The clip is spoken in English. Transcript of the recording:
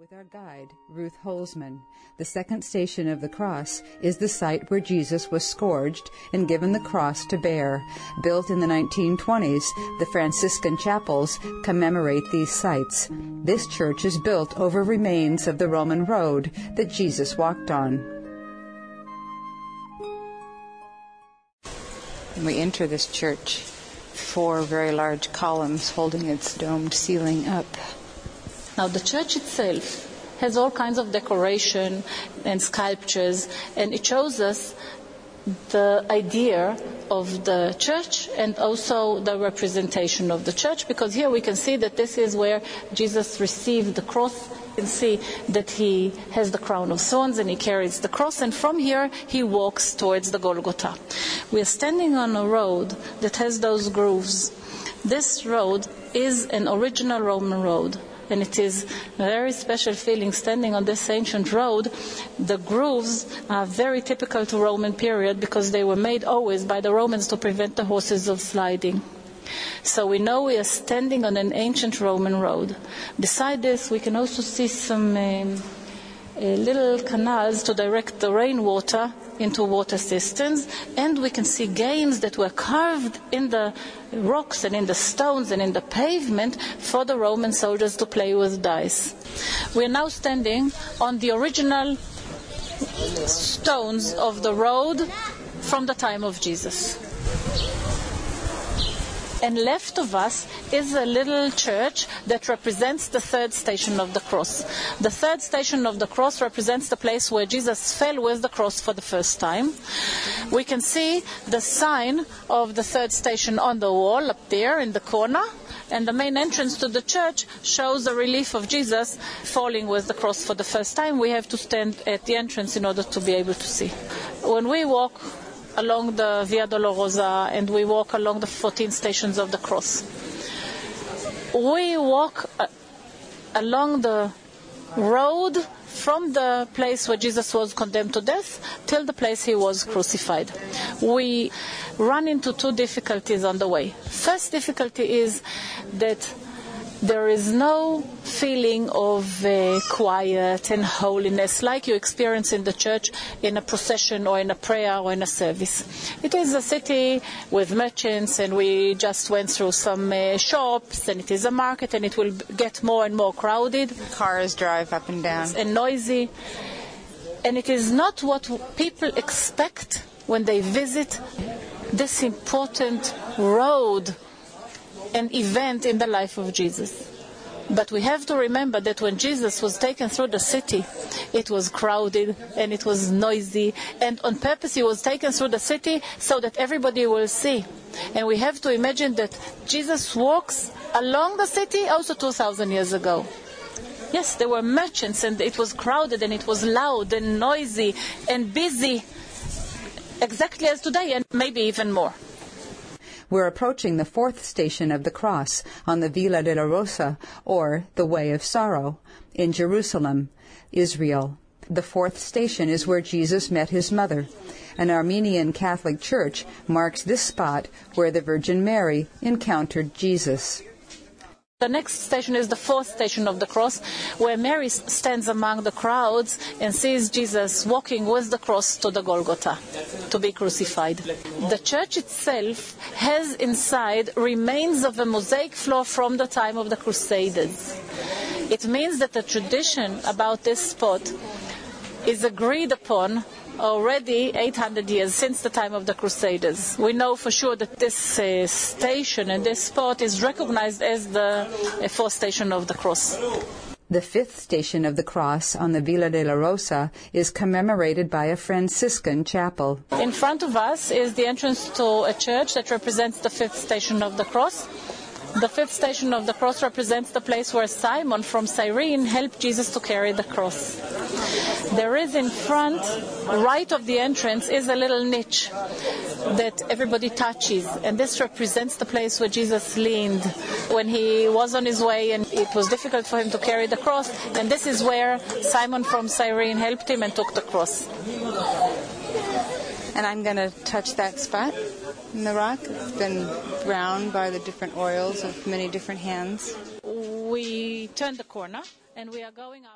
With our guide, Ruth Holzman, the second station of the cross is the site where Jesus was scourged and given the cross to bear. Built in the 1920s, the Franciscan chapels commemorate these sites. This church is built over remains of the Roman road that Jesus walked on. We enter this church, four very large columns holding its domed ceiling up. Now, the church itself has all kinds of decoration and sculptures, and it shows us the idea of the church and also the representation of the church because here we can see that this is where Jesus received the cross. Can see that he has the crown of thorns and he carries the cross, and from here he walks towards the Golgotha. We are standing on a road that has those grooves. This road is an original Roman road and it is a very special feeling standing on this ancient road. The grooves are very typical to Roman period because they were made always by the Romans to prevent the horses of sliding. So we know we are standing on an ancient Roman road. Beside this, we can also see some um, little canals to direct the rainwater into water cisterns, and we can see games that were carved in the rocks and in the stones and in the pavement for the Roman soldiers to play with dice. We are now standing on the original stones of the road from the time of Jesus. And left of us is a little church that represents the third station of the cross. The third station of the cross represents the place where Jesus fell with the cross for the first time. We can see the sign of the third station on the wall up there in the corner. And the main entrance to the church shows the relief of Jesus falling with the cross for the first time. We have to stand at the entrance in order to be able to see. When we walk along the Via Dolorosa and we walk along the 14 stations of the cross. We walk uh, along the road from the place where Jesus was condemned to death till the place he was crucified. We run into two difficulties on the way. First difficulty is that there is no feeling of uh, quiet and holiness like you experience in the church in a procession or in a prayer or in a service. It is a city with merchants, and we just went through some uh, shops, and it is a market, and it will get more and more crowded. Cars drive up and down. And noisy. And it is not what people expect when they visit this important road an event in the life of Jesus. But we have to remember that when Jesus was taken through the city, it was crowded and it was noisy, and on purpose he was taken through the city so that everybody will see. And we have to imagine that Jesus walks along the city also 2,000 years ago. Yes, there were merchants and it was crowded and it was loud and noisy and busy, exactly as today, and maybe even more. We're approaching the fourth station of the cross on the villa Via Dolorosa, or the Way of Sorrow, in Jerusalem, Israel. The fourth station is where Jesus met his mother. An Armenian Catholic church marks this spot where the Virgin Mary encountered Jesus. The next station is the fourth station of the cross, where Mary stands among the crowds and sees Jesus walking with the cross to the Golgotha to be crucified. The church itself has inside remains of a mosaic floor from the time of the Crusaders. It means that the tradition about this spot is agreed upon already 800 years since the time of the Crusaders. We know for sure that this uh, station and this spot is recognized as the uh, fourth station of the cross. The fifth station of the cross on the Via Rosa is commemorated by a Franciscan chapel. In front of us is the entrance to a church that represents the fifth station of the cross. The fifth station of the cross represents the place where Simon from Cyrene helped Jesus to carry the cross. There is in front, right of the entrance, is a little niche that everybody touches, and this represents the place where Jesus leaned when he was on his way and it was difficult for him to carry the cross, and this is where Simon from Cyrene helped him and took the cross. And I'm going to touch that spot in the rock. It's been browned by the different oils of many different hands. We turned the corner and we are going up.